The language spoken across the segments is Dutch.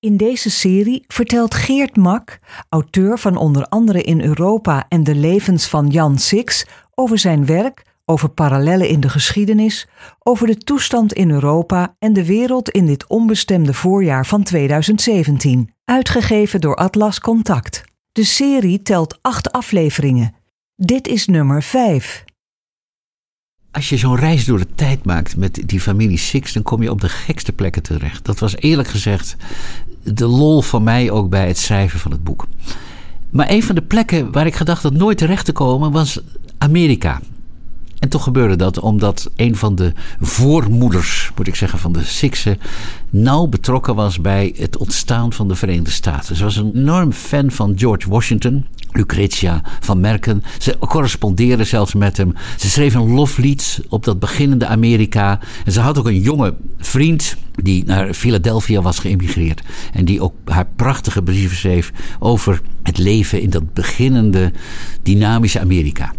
In deze serie vertelt Geert Mak, auteur van onder andere In Europa en de levens van Jan Six, over zijn werk, over parallellen in de geschiedenis, over de toestand in Europa en de wereld in dit onbestemde voorjaar van 2017, uitgegeven door Atlas Contact. De serie telt acht afleveringen. Dit is nummer 5. Als je zo'n reis door de tijd maakt met die familie Six, dan kom je op de gekste plekken terecht. Dat was eerlijk gezegd de lol van mij ook bij het schrijven van het boek. Maar een van de plekken waar ik gedacht had nooit terecht te komen was Amerika. En toch gebeurde dat omdat een van de voormoeders, moet ik zeggen, van de Sixen nauw betrokken was bij het ontstaan van de Verenigde Staten. Ze was een enorm fan van George Washington. Lucretia van Merken. Ze correspondeerde zelfs met hem. Ze schreef een loflied op dat beginnende Amerika. En ze had ook een jonge vriend die naar Philadelphia was geëmigreerd. En die ook haar prachtige brieven schreef over het leven in dat beginnende dynamische Amerika.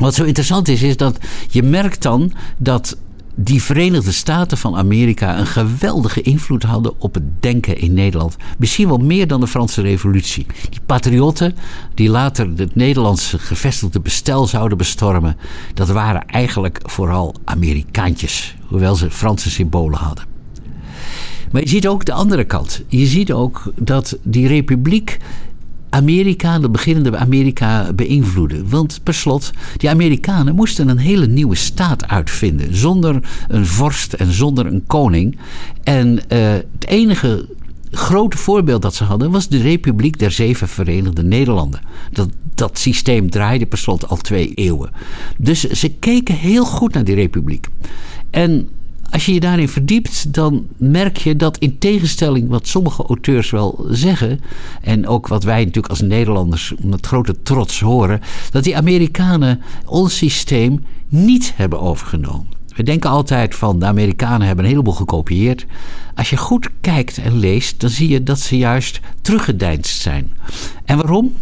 Wat zo interessant is, is dat je merkt dan dat die Verenigde Staten van Amerika een geweldige invloed hadden op het denken in Nederland. Misschien wel meer dan de Franse Revolutie. Die patriotten die later het Nederlandse gevestigde bestel zouden bestormen, dat waren eigenlijk vooral Amerikaantjes, hoewel ze Franse symbolen hadden. Maar je ziet ook de andere kant. Je ziet ook dat die republiek Amerika, de beginnende Amerika, beïnvloeden. Want per slot, die Amerikanen moesten een hele nieuwe staat uitvinden. Zonder een vorst en zonder een koning. En uh, het enige grote voorbeeld dat ze hadden was de Republiek der Zeven Verenigde Nederlanden. Dat, dat systeem draaide per slot al twee eeuwen. Dus ze keken heel goed naar die republiek. En als je je daarin verdiept, dan merk je dat in tegenstelling wat sommige auteurs wel zeggen, en ook wat wij natuurlijk als Nederlanders met grote trots horen, dat die Amerikanen ons systeem niet hebben overgenomen. We denken altijd van de Amerikanen hebben een heleboel gekopieerd. Als je goed kijkt en leest, dan zie je dat ze juist teruggedeinst zijn. En waarom?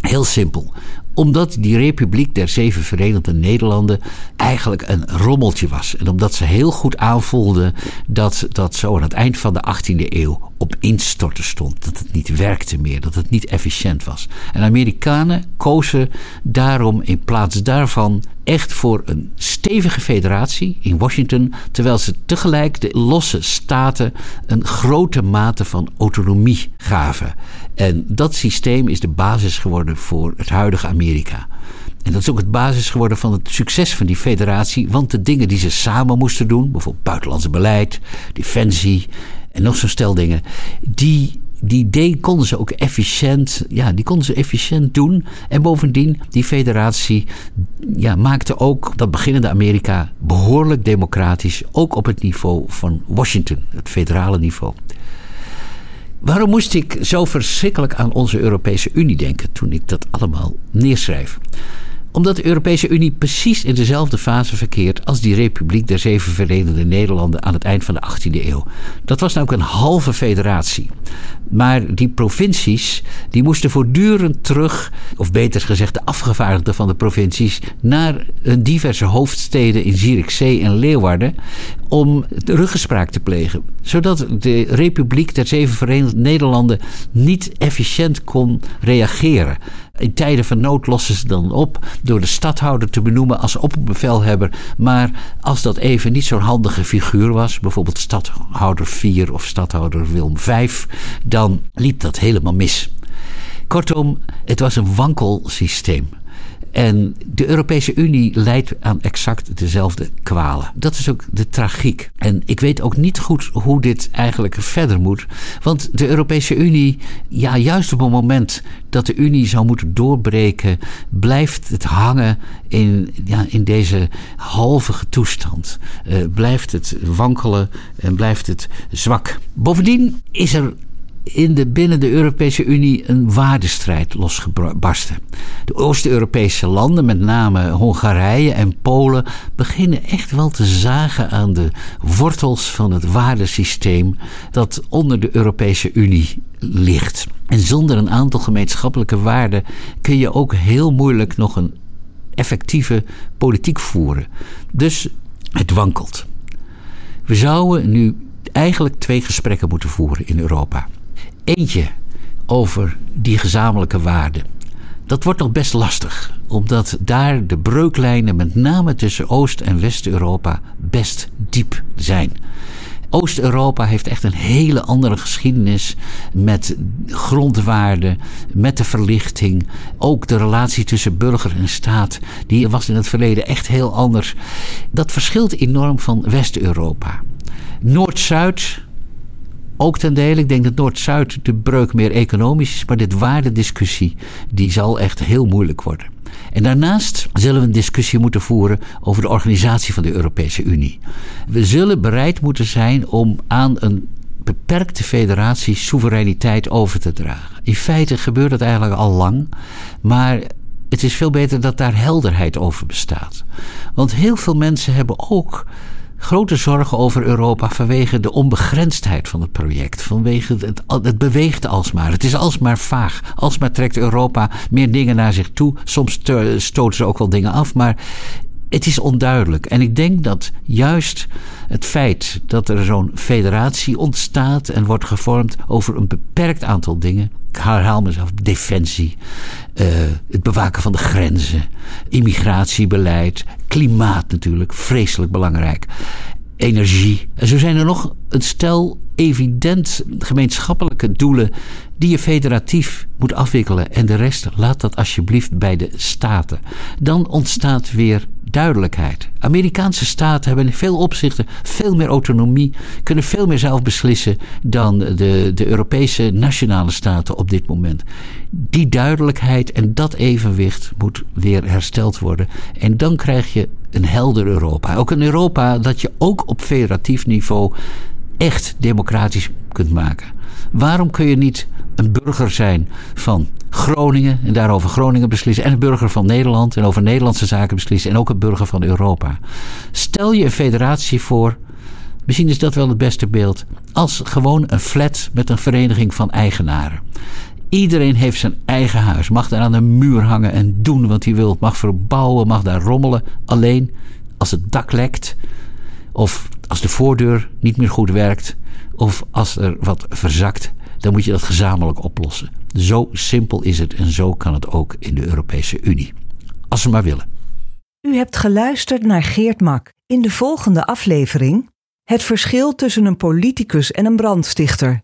Heel simpel omdat die Republiek der Zeven Verenigde Nederlanden eigenlijk een rommeltje was. En omdat ze heel goed aanvoelden dat dat zo aan het eind van de 18e eeuw op instorten stond. Dat het niet werkte meer, dat het niet efficiënt was. En Amerikanen kozen daarom in plaats daarvan echt voor een stevige federatie in Washington, terwijl ze tegelijk de losse staten een grote mate van autonomie gaven. En dat systeem is de basis geworden voor het huidige Amerika. En dat is ook het basis geworden van het succes van die federatie. Want de dingen die ze samen moesten doen, bijvoorbeeld buitenlandse beleid, defensie en nog zo'n stel dingen, die, die D konden ze ook efficiënt, ja, die konden ze efficiënt doen. En bovendien, die federatie ja, maakte ook dat beginnende Amerika behoorlijk democratisch, ook op het niveau van Washington, het federale niveau. Waarom moest ik zo verschrikkelijk aan onze Europese Unie denken toen ik dat allemaal neerschrijf? Omdat de Europese Unie precies in dezelfde fase verkeert als die Republiek der Zeven Verenigde Nederlanden aan het eind van de 18e eeuw. Dat was ook een halve federatie. Maar die provincies die moesten voortdurend terug, of beter gezegd de afgevaardigden van de provincies, naar hun diverse hoofdsteden in Zierikzee en Leeuwarden om ruggespraak te plegen. Zodat de Republiek der Zeven Verenigde Nederlanden niet efficiënt kon reageren. In tijden van nood lossen ze dan op door de stadhouder te benoemen als opperbevelhebber. Maar als dat even niet zo'n handige figuur was, bijvoorbeeld stadhouder 4 of stadhouder Wilm 5, dan liep dat helemaal mis. Kortom, het was een wankel systeem. En de Europese Unie leidt aan exact dezelfde kwalen. Dat is ook de tragiek. En ik weet ook niet goed hoe dit eigenlijk verder moet. Want de Europese Unie, ja, juist op het moment dat de Unie zou moeten doorbreken, blijft het hangen in, ja, in deze halvige toestand. Uh, blijft het wankelen en blijft het zwak. Bovendien is er in de, binnen de Europese Unie een waardestrijd losgebarsten. De Oost-Europese landen, met name Hongarije en Polen, beginnen echt wel te zagen aan de wortels van het waardesysteem dat onder de Europese Unie ligt. En zonder een aantal gemeenschappelijke waarden kun je ook heel moeilijk nog een effectieve politiek voeren. Dus het wankelt. We zouden nu eigenlijk twee gesprekken moeten voeren in Europa. Eentje over die gezamenlijke waarden. Dat wordt nog best lastig, omdat daar de breuklijnen, met name tussen Oost- en West-Europa, best diep zijn. Oost-Europa heeft echt een hele andere geschiedenis met grondwaarden, met de verlichting. Ook de relatie tussen burger en staat, die was in het verleden echt heel anders. Dat verschilt enorm van West-Europa. Noord-Zuid, ook ten dele. Ik denk dat Noord-Zuid de breuk meer economisch is, maar dit waardediscussie die zal echt heel moeilijk worden. En daarnaast zullen we een discussie moeten voeren over de organisatie van de Europese Unie. We zullen bereid moeten zijn om aan een beperkte federatie soevereiniteit over te dragen. In feite gebeurt dat eigenlijk al lang, maar het is veel beter dat daar helderheid over bestaat. Want heel veel mensen hebben ook grote zorgen over Europa vanwege de onbegrensdheid van het project. Vanwege het, het beweegt alsmaar. Het is alsmaar vaag. Alsmaar trekt Europa meer dingen naar zich toe. Soms stoten ze ook wel dingen af. Maar het is onduidelijk. En ik denk dat juist het feit dat er zo'n federatie ontstaat en wordt gevormd over een beperkt aantal dingen. Herhaal mezelf: defensie, uh, het bewaken van de grenzen, immigratiebeleid, klimaat natuurlijk, vreselijk belangrijk. Energie. En zo zijn er nog een stel evident gemeenschappelijke doelen die je federatief moet afwikkelen. En de rest laat dat alsjeblieft bij de staten. Dan ontstaat weer duidelijkheid. Amerikaanse staten hebben in veel opzichten veel meer autonomie, kunnen veel meer zelf beslissen dan de, de Europese nationale staten op dit moment. Die duidelijkheid en dat evenwicht moet weer hersteld worden. En dan krijg je een helder Europa. Ook een Europa dat je ook op federatief niveau echt democratisch kunt maken. Waarom kun je niet een burger zijn van Groningen en daarover Groningen beslissen. En een burger van Nederland en over Nederlandse zaken beslissen. En ook een burger van Europa. Stel je een federatie voor. Misschien is dat wel het beste beeld. Als gewoon een flat met een vereniging van eigenaren. Iedereen heeft zijn eigen huis. Mag daar aan de muur hangen en doen wat hij wil. Mag verbouwen, mag daar rommelen. Alleen als het dak lekt. Of als de voordeur niet meer goed werkt. Of als er wat verzakt dan moet je dat gezamenlijk oplossen. Zo simpel is het en zo kan het ook in de Europese Unie. Als ze maar willen. U hebt geluisterd naar Geert Mak. In de volgende aflevering het verschil tussen een politicus en een brandstichter.